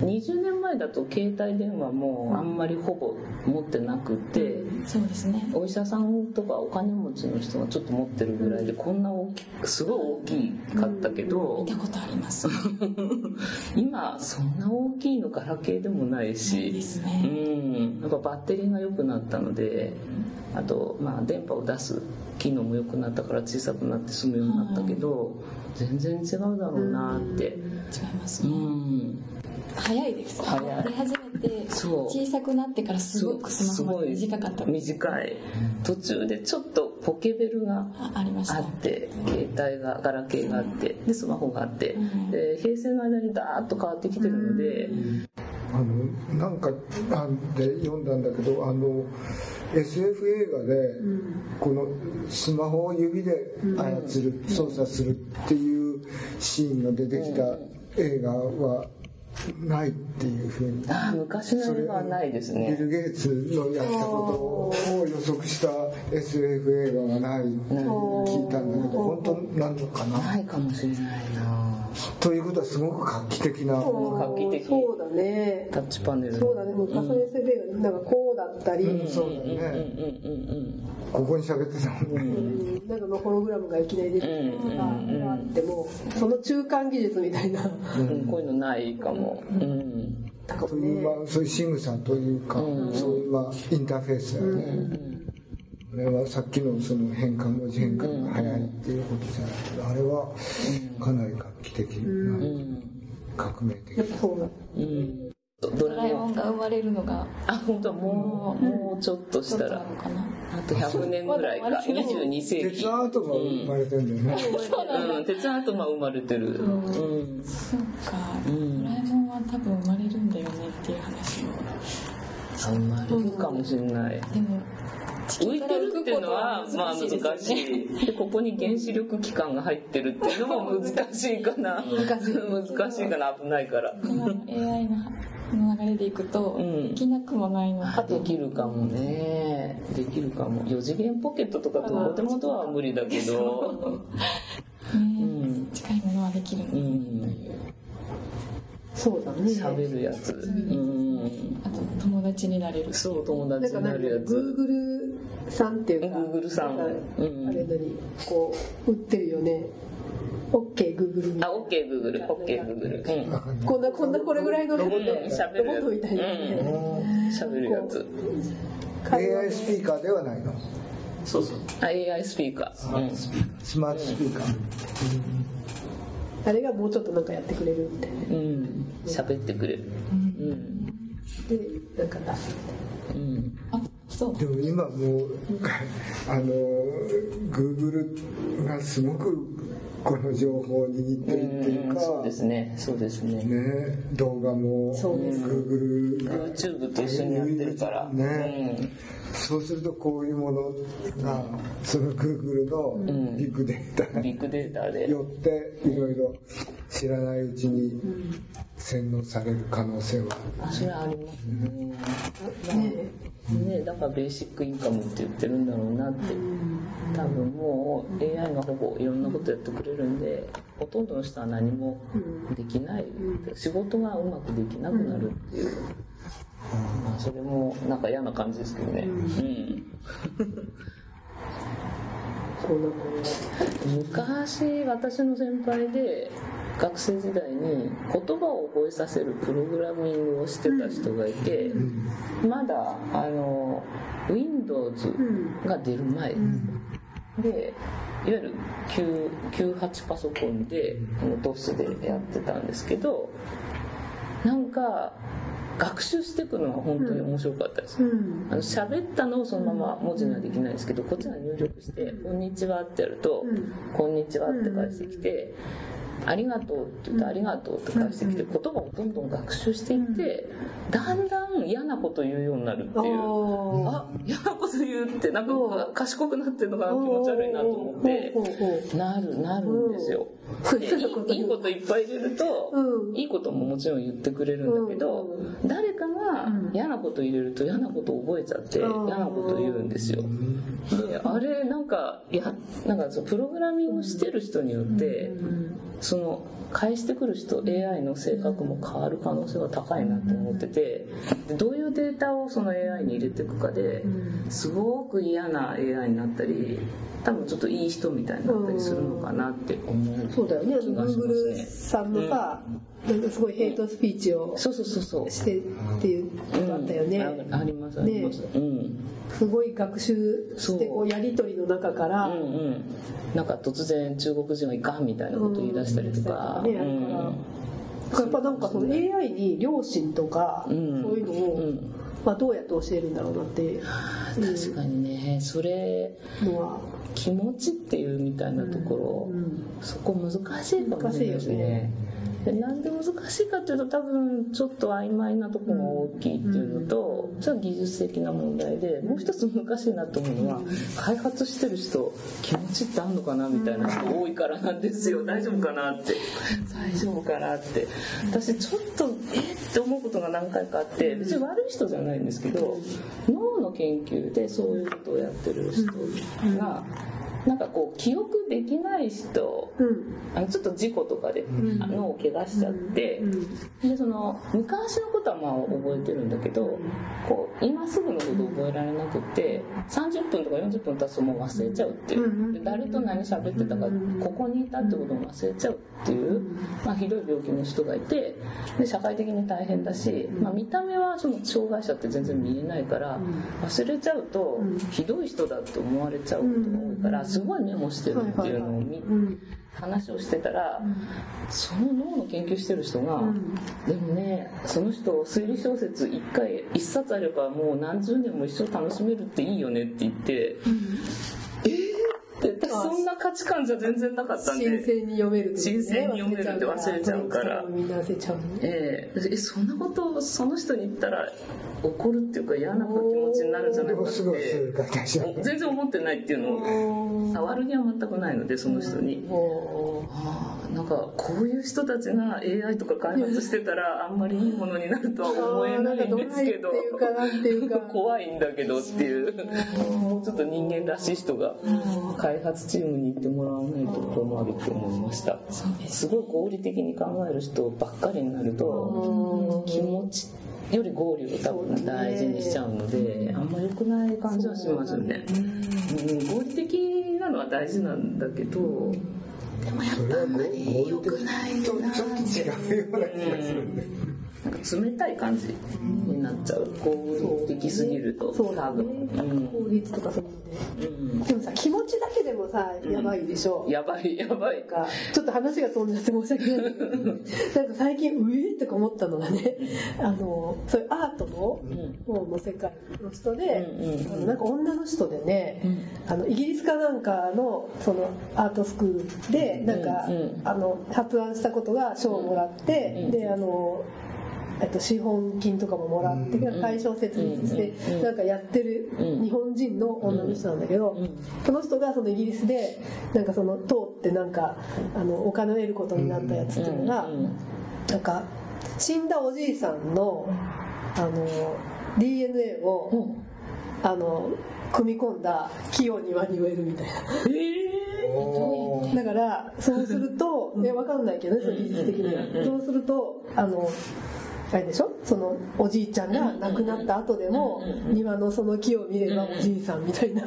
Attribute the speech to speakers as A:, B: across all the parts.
A: 20年前だと携帯電話もあんまりほぼ持ってなくて、
B: そうですね。
A: お医者さんとかお金持ちの人がちょっと持ってるぐらいでこんな大きすごい大きかったけど
B: 見たことあります。
A: 今そんな大きいのガラケーでもないし
B: です
A: う
B: ね
A: ん。やっぱバッテリーが良くなったのであとまあ電波を出す機能も良くなったから小さくなって済むようになったけど全然違うだろうなって。
B: 違います
A: う
B: ね
A: ん
B: 早いです
A: 早い。
B: 出始めて小さくなってからすごくスマホまで短かった。
A: 短い。途中でちょっとポケベルが
B: あ
A: って携帯がガラケーがあってでスマホがあって。
B: うん。
A: で平成の間にダーッと変わってきてるので。
C: あのなんかあで読んだんだけどあの SF 映画でこのスマホを指で操る操作するっていうシーンが出てきた映画はないっていうふうに。
A: ああ昔の映画はないです
C: ビ
A: ね
C: ル・ゲイツのやったことを予測した SF 映画がないって聞いたんだけど本当なのかな？
A: ないかもしれないな。
C: ということはすごく画期的な。
A: 画期的。
D: そうだね。
A: タッチパネル。
D: そうだね。昔の SF がなんかこうだったり、うん
C: そうだ
A: うんうん
C: ね。
A: うん
C: ここに喋ってたもんね。
D: なんかのホログラムがいきなり出てきたりとかがあってもその中間技術みたいな。
A: うん。うんこういうのないかも。うん。
D: なん。か
C: そういう、
D: ね
C: まあ、そういう仕草というか、そういう、まあ、インターフェースだよね。あれはさっきのその変換、文字変換が早いっていうことじゃないけど、あれはかなり画期的な、革命的
D: やっぱそうだ
A: うん。ド
B: ドラえ
A: もん。
B: もん。が生まれるのが
A: あ本当はもうもうちょっと
B: ちょっと
A: したらあと100年ぐらいか22世紀
C: 鉄アートが生まれてるん。だよね。
A: うん、鉄アートが生まれてる。うん。
B: そうか、
A: ん。
B: ドラえもん。は多分生まれるん。だよねっていう話を
A: 生まれるかもしれない。
B: でも
A: 浮いてるっていうのは、まあ難しい。で、ここに原子力機関が入ってるっていうのも難しいかな。難しい。難しいかな、危ないから。
B: AI のの流れでいくと、
A: ん
B: できなくもないのか
A: できるかもね。できるかも。4次元ポケットとかどうでもドアは無理だけど。
B: ね、近いものはできる、
A: うん。
D: そうだね
A: 喋るやつ。うん。
B: あと友達になれる
A: そう、友達に
D: かな
A: るやつ。
D: Google さんっていうか
A: Google さん
D: あれなにこう売ってるよね OKGoogle みた
A: あ、
D: いな
A: OK、Google。OK、Google。うん。
D: こんなこんなこれぐらいのロボット
A: うん喋るやつ
D: ロボットみたいなね
A: 喋るやつ。
C: AI スピーカーではないの？
E: そうそう。
A: あ AI スピーカー。うん
C: スマートスピーカー。
D: あれがもうちょっとなんかやってくれるみたいな
A: うん。喋ってくれる。うん。
D: でなんか出す
A: うん。
B: あそう
C: でも今もう、あの、グーグルがすごくこの情報を握ってるっていうか、
A: そうですね。そうですね。
C: ね、動画も
D: そうです
C: Google が
A: YouTube と一緒にやってるから。
C: ね、そうするとこういうものがその Google のビッグデータ
A: うん。
C: に
A: ビッグデータで。
C: よっていろいろ知らないうちに洗脳される可能性は
A: あそれはありますね。
D: ね
A: ねだからベーシックインカムって言ってるんだろうなって。多分もう AI がほぼいろんなことやってくれるんで、ほとんどの人は何もできない。仕事がうまくできなくなるっていう。まあそれもなんか嫌な感じですけどね。うん。昔私の先輩で学生時代に言葉を覚えさせるプログラミングをしてた人がいて、まだあの Windows が出る前、でいわゆる9 98パソコンで DOS でやってたんですけどなんか学習していくのが本当に面白かったです、
D: うん。
A: あの喋ったのをそのまま文字にはできないですけどこっちが入力して「こんにちは」ってやると「こんにちは」って返してきて「ありがとう」って言うと「ありがとう」って返してきて言葉をどんどん学習していってだんだん嫌なこと言うようになるっていう。
D: あ
A: あ嫌なこと言うってなんか賢くなってるのかな気持ち悪いなと思って。なるなるんですよ。でいいこといっぱい入れると、
D: うん。
A: いいことももちろん言ってくれるんだけど、
D: う
A: 誰かが嫌なこと入れると嫌なこと覚えちゃって、
D: うん。
A: 嫌なこと言うんですよ。であれなんかいやなんかそのプログラミングしてる人によって、その返してくる人 AI の性格も変わる可能性は高いなと思っててでどういうデータをその AI に入れていくかですごく嫌な AI になったり多分ちょっといい人みたいになったりするのかなって思う
D: そうだよね、あの
A: 気がします
D: Google
A: ね。
D: さんのさ、なんかすごいヘイトスピーチを
A: そうそうそうそう。
D: してっていうことあったよね。
A: うんあありますあります。うん。
D: すごい学習してこうやりとりの中から、
A: うんうん。なんか突然中国人はいかんみたいなこと言い出したりとか。
D: うんねあるからやっぱなんかその AI に両親とか、
A: うん
D: そういうのを、
A: うん
D: まあ、どうやって教えるんだろうなっていう。
A: 確かにね、それ
D: のは、
A: 気持ちっていうみたいなところ、
D: うん。
A: そこ難しいかもしれないですね。でなんで難しいかっていうと多分ちょっと曖昧なところが大きいっていうのと、それは技術的な問題でもう一つ難しいなと思うのは、開発してる人気持ちってあんのかなみたいな人多いからなんですよ。大丈夫かなって。大丈夫かなって。私ちょっとえって思うことが何回かあって別に悪い人じゃないんですけど脳の研究でそういうことをやってる人がなんかこう記憶できない人
D: うん。
A: あのちょっと事故とかであ脳を怪我しちゃって、でその昔のことはまあ覚えてるんだけどこう今すぐのこと覚えられなくって30分とか40分経つともう忘れちゃうっていう。で誰と何喋ってたかここにいたってことも忘れちゃうっていう、まあ、ひどい病気の人がいてで社会的に大変だし、まあ、見た目はその障害者って全然見えないから忘れちゃうとひどい人だって思われちゃうことが多いからすごいメモしてるっていうのを見
D: うん。
A: 話をしてたら、その脳の研究してる人が、でもねその人推理小説1回1冊あればもう何十年も一生楽しめるっていいよねって言って、えー値観じゃ全然なかったん
D: 新
A: で。
D: 鮮に読めるね。
A: 新鮮に読めるって忘れちゃうから。
D: みんな忘れちゃうね
A: ええ。えそんなことをその人に言ったら怒るっていうか嫌な気持ちになるんじゃないかって。全然思ってないっていうのを。悪気は全くないのでその人に。なんかこういう人たちが AI とか開発してたらあんまりいいものになるとは思えないんですけど怖いんだけどっていう。もうちょっと人間らしい人が開発チームに行ってもらわないと困ると思いました。す。ごい合理的に考える人ばっかりになると気持ちより合理を多分大事にしちゃうのであんま良くない感じはしますね、うん、合理的なのは大事なんだけどでもやっぱあんまり良くない
C: ちょ
A: な
C: っと違うような気がするんで
A: なんか冷たい感じになっちゃう。合理的すぎると
D: うそうだ
A: 多分。
D: ね法律とかそういう
A: ん、
D: ででもさ気持ちだけでもさやばいでしょ、
A: やばいやばい。
D: かちょっと話が飛んじゃって申し訳ない。なんか最近うえとか思ったのがねあのそういうアートの方の世界の人で、
A: うん
D: なんか女の人でね、あのイギリスかなんかのそのアートスクールでなんか、
A: うんうん
D: あの発案したことが賞をもらって、
A: うん。
D: であのえっと、資本金とかももらって、
A: ん。
D: 会社を設立して、
A: うん。
D: なんかやってる
A: うん。
D: 日本人の女の人なんだけど、
A: うん。
D: その人がそのイギリスでなんかその通ってなんかあのお金を得ることになったやつっていうのが、なんか死んだおじいさんのあの DNA を、あの組み込んだ木を庭に植えるみたいな。だからそうすると、いやわかんないけどね、その技術的には。そうすると、あの、あれでしょ？そのおじいちゃんが亡くなった後でも、庭のその木を見ればおじいさんみたいな。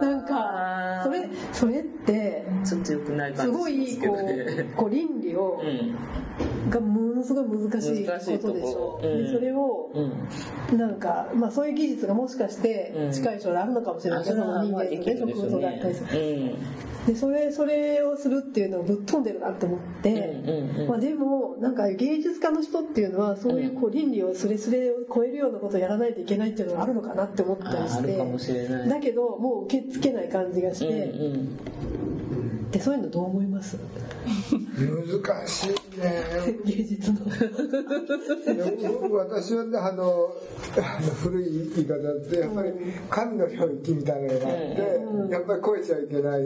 D: なんか、それ、それって、
A: ちょっと良くない
D: すごい、こう、こう倫理を、
A: うん。
D: がものすごい難しいことでしょ。でそれを、
A: うん。
D: なんか、まあそういう技術がもしかして近い将来あるのかもしれないけど、人間のね、植物があったりする。でそれそれをするっていうのはぶっ飛んでるなって思って、まあ、でもなんか芸術家の人っていうのはそういうこう倫理をすれすれを超えるようなことをやらないといけないっていうのがあるのかなって思ったりして
A: あーあるかもしれない
D: だけどもう受け付けない感じがして、
A: うんうん
D: でそういうのどう思います？
C: 難しいね。
D: 芸術の。
C: でも私はねあのあの古い言い方ってやっぱり神の領域みたいなのがあって、やっぱり超えちゃいけない、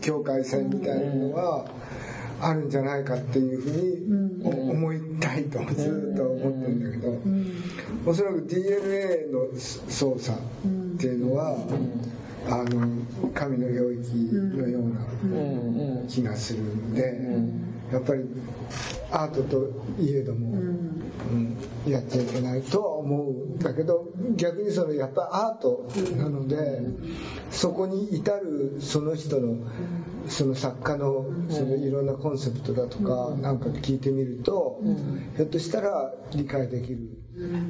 C: 境界線みたいなのはあるんじゃないかっていうふうに思いたいとずっと思ってるんだけど、おそらく DNA の操作っていうのは、あの神の領域のような気がするんで、やっぱりアートといえども、うんやっちゃいけないとは思うんだけど逆にそのやっぱアートなので、そこに至るその人のその作家のそのいろんなコンセプトだとかなんか聞いてみると、ひょっとしたら理解できる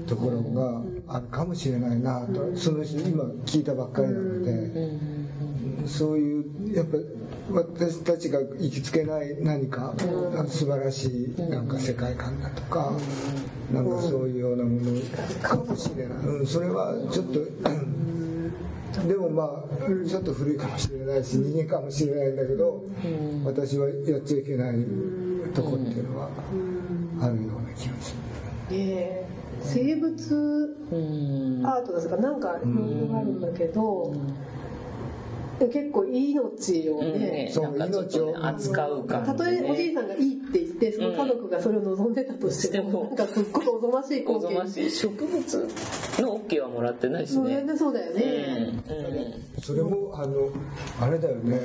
C: ところがあるかもしれないなとその人今聞いたばっかりなので。そういうやっぱ私たちが行きつけない何か、素晴らしいなんか世界観だとか、なんかそういうようなものかもしれない、うん、それはちょっと、うんでもまあちょっと古いかもしれないし人間かもしれないんだけど、私はやっちゃいけないとこっていうのはあるような気がする。
D: えー生物アートですか？なんかいろいろあるんだけど、結構命を
A: うん。
D: ね
A: ね、
C: そう
A: なんかちょっとね
C: 命を
A: 扱う感じ
D: たとえおじいさんがいいって言ってその家族がそれを望んでたとしても、
A: うん
D: なんかすっごいおぞましい
A: お
D: 光景。
A: ぞましい。植物の OK はもらってないしね。
D: そうだよ
A: うん
D: ね、
A: うん。
C: それもあのあれだよね、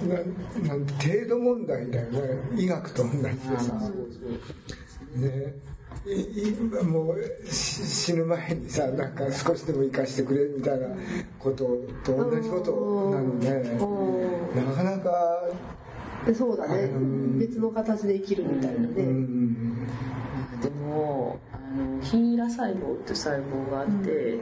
C: なななん程度問題だよね。医学と同じでさ、ねもうし死ぬ前にさなんか少しでも生かしてくれみたいなことと同じことなので、
D: うん
C: なかなか、
D: でそうだね。
C: うん
D: 別の形で生きるみたいなね、
C: うん、
A: でもあのヒーラ細胞って細胞があって、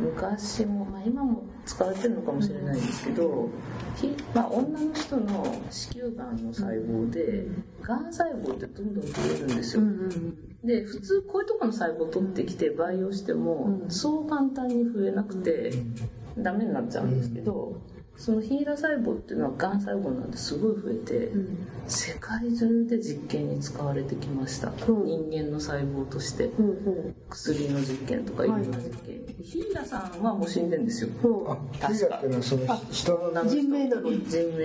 A: 昔も、まあ、今も使われてるのかもしれないんですけど、ひまあ、女の人の子宮がんの細胞でがん細胞ってどんどん増えるんですよ、で普通こういうとこの細胞を取ってきて培養しても、そう簡単に増えなくてダメになっちゃうんですけど、そのヒーラ細胞っていうのはがん細胞なんですごい増えて、世界中で実験に使われてきました、
D: うん。
A: 人間の細胞として。
D: うんうん。
A: 薬の実験とかいろんな実験、ヒーラさんはもう死んでんですよ。
C: あ
D: うん
C: ヒーラっていうのはその人の
A: 人
D: 人名なの？
A: 人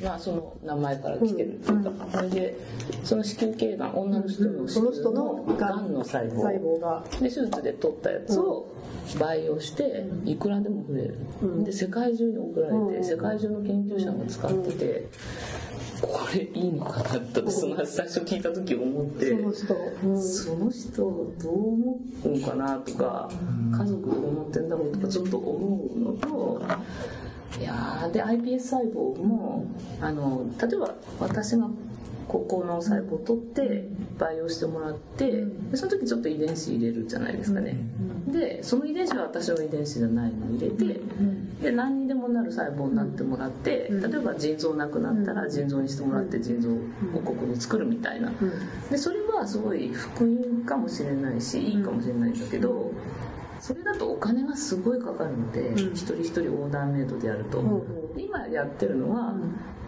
A: 名。がその名前から来てるっていうか、それでその子宮頸がん女の人の子
D: その人
A: 宮
D: の
A: のがんの細胞。
D: 細胞が。
A: で手術で取ったやつを培養していくらでも増える、で世界中に送られて、
D: うん
A: 世界中の研究者が使ってて、これいいのかなってその最初聞いた時思って。
D: その人、
A: どう思うのかなとか家族どう思ってんだろうとかちょっと思うのといやーで iPS 細胞もあの例えば私がここの細胞を取って培養してもらってでその時ちょっと遺伝子入れるじゃないですかねでその遺伝子は私の遺伝子じゃないのを入れてで何にでもなる細胞になってもらって例えば腎臓なくなったら腎臓にしてもらって腎臓をここに作るみたいな。でそれはすごい福音かもしれないしいいかもしれないんだけどそれだとお金がすごいかかるので、一人一人オーダーメイドでやると、
D: ん。
A: で今やってるのは、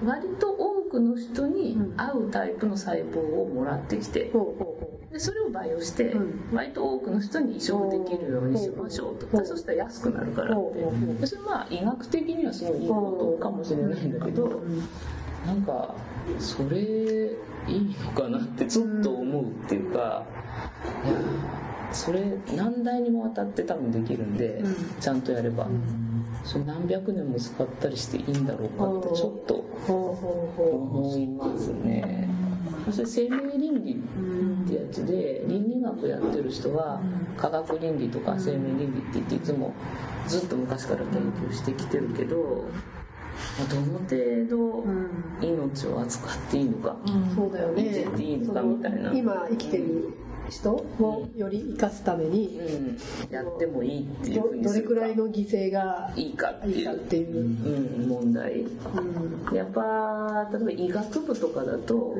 A: 割と多くの人に合うタイプの細胞をもらってきて、でそれを培養して、
D: う
A: 割と多くの人に移植できるようにしましょうと、
D: うん。
A: そしたら安くなるからって、それはまあ医学的にはすごいいいことかもしれないんだけど、なんかそれいいのかなってちょっと思うっていうか、いやそれ何代にもわたって多分できるんで、ちゃんとやれば、それ何百年も使ったりしていいんだろうかってちょっと思いますね。それ生命倫理ってやつで倫理学やってる人は科学倫理とか生命倫理って言っていつもずっと昔から研究してきてるけどまあどの程度命を扱っていいのか、
D: うそうだよね。
A: いじっていいのかみたいな。
D: 今生きてる人をより生かすために
A: うん、やってもいいっていう
D: どど
A: ふうにするか。
D: れくらいの犠牲が
A: いいかっていう、
D: う、
A: うん、問題。
D: うん。
A: やっぱ例えば医学部とかだと、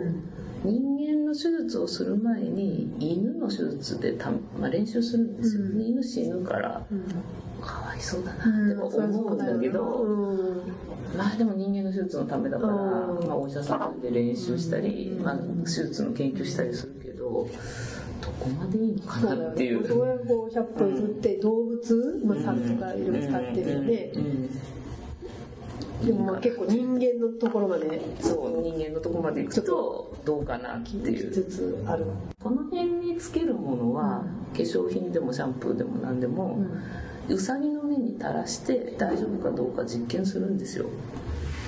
A: 人間の手術をする前に犬の手術でた、まあ、練習するんですよ、
D: うん。
A: 犬死ぬからかわいそうだなって思うんだけど、
D: うん。
A: まあでも人間の手術のためだから、
D: うん。
A: まあ、お医者さんで練習したり、まあ、手術の研究したりするけどどこまでいいのかなっていう。
D: ね。それこう100歩譲って動物、まあ、猿とかいろいろ使ってる
A: ん。うん
D: でもまあ結構人間のところまで
A: そう。人間のとこまで行くとどうかなっていう。
D: つつある。
A: この辺につけるものは、化粧品でもシャンプーでも何でも、うさぎの目に垂らして大丈夫かどうか実験するんですよ。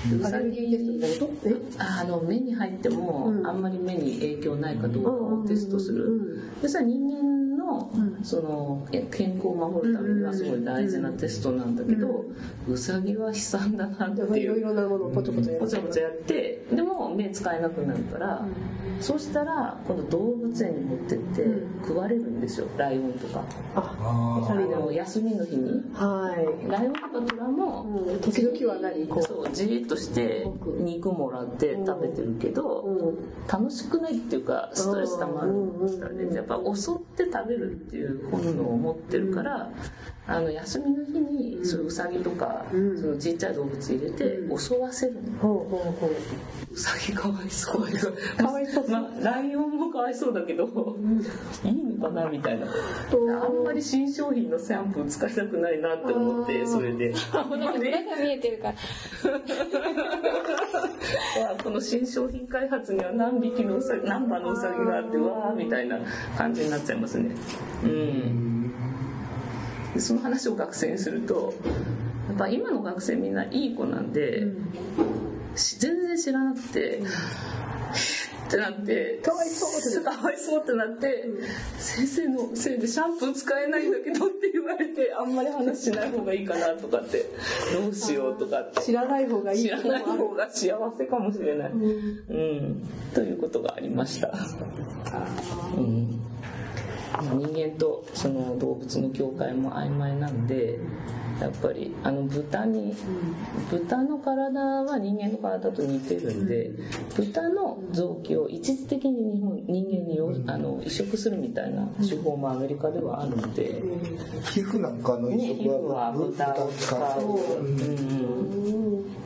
A: でうさ
D: アレルギーテストみたいなことえ？
A: あの目に入っても、
D: うん。
A: あんまり目に影響ないかどうかをテストする、
D: うん。
A: でさ人間の,、
D: うん。
A: そのえ健康を守るためにはすごい大事なテストなんだけど、うさぎは悲惨だなって
D: い
A: いう
D: ろいろなものをポチョポチョやる。
A: ポチャポチャやってでも目使えなくなるから、そうしたら今度動物園に持ってって
D: うん。
A: 食われるんですよライオンとか。
D: あ
C: あ
A: あの休みの日に。
D: はい。
A: ライオンとかトラも、
D: うん。時々は何？こう
A: そうじーっとして肉もらって食べてるけど、
D: うん。
A: 楽しくないっていうかストレス溜まるんですから
D: うん
A: ねやっぱ襲って食べるっていう本能を持ってるから、あの休みの日にそういうウサギとか、
D: うん。
A: そのちっちゃい動物入れて襲わせるの。
D: ほうほうほう。
A: ウサギかわいそう。
D: かわいそう。
A: まあライオンもかわいそうだけど、いいのかなみたいな。あんまり新商品のシャンプー使いたくないなって思ってそれで。
B: なんか目が見えてるから。
A: この新商品開発には何匹のうさぎ何羽のうさぎがあってわあみたいな感じになっちゃいますね。うんでその話を学生にするとやっぱ今の学生みんないい子なんで、し全然知らなくて、ってなって
D: かわいそうって
A: かわいそうってなって、先生のせいでシャンプー使えないんだけどって言われてあんまり話しない方がいいかなとかってどうしようとかって。
D: 知らない方がいい。
A: 知らない方が幸せかもしれない、うん。ということがありました、うん、人間とその動物の境界も曖昧なんでやっぱりあの豚に豚の体は人間の体と似てるんで豚の臓器を一時的に日本人間によあの移植するみたいな手法もアメリカではあるので、
C: 皮膚なんかの移
A: ね、皮膚
C: 植は
A: は豚を使う、う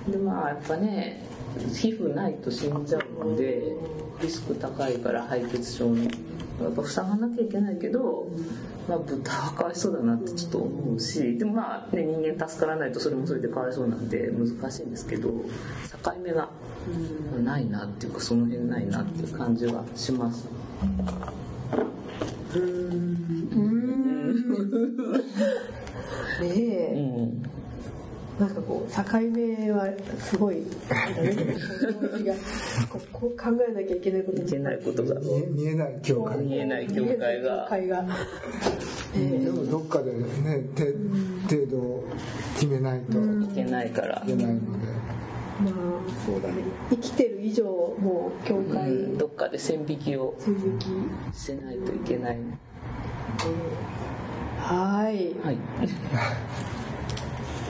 A: ん、でまあやっぱね皮膚ないと死んじゃうのでリスク高いから敗血症のやっぱ塞がなきゃいけないけど、まあ、豚はかわいそうだなってちょっと思うしでもまあね人間助からないとそれもそれでかわいそうなんで難しいんですけど境目がないなっていうかその辺ないなっていう感じはします。
D: ねえ
A: うん
D: なんかこう境目はすごいねこうこう考えなきゃいけないこと
A: いけない。ことが
C: 見えない境界。
A: 見えない境界が。
D: 境界が
C: でもどっかでねて程度を決めないと。い
A: いけないから。
C: けないので。
D: まあそうだね。生きてる以上もう境界。
A: どっかで線引きを
D: 線引き。
A: しないといけない。
D: はい。
A: はい。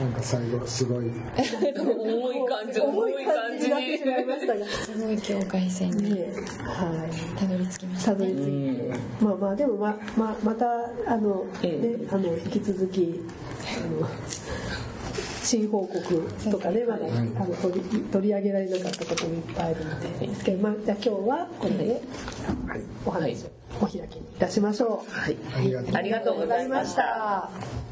C: なんか最後すごい。
A: 重い感じ、重い感じ
D: に。なってしまいましたが
B: すごい境界線に
D: ねはい。
B: たどり着きました
D: たどり着いて。まあまあでもまままたあの、
A: え
D: ねあの引き続きあの新報告とかねまだ、あの取り取り上げられなかったこともいっぱいあるのでですけど、まあ、じゃあ今日はこれでお話をお開きにいたしましょう。
A: はい。ありがとうございました。
D: た。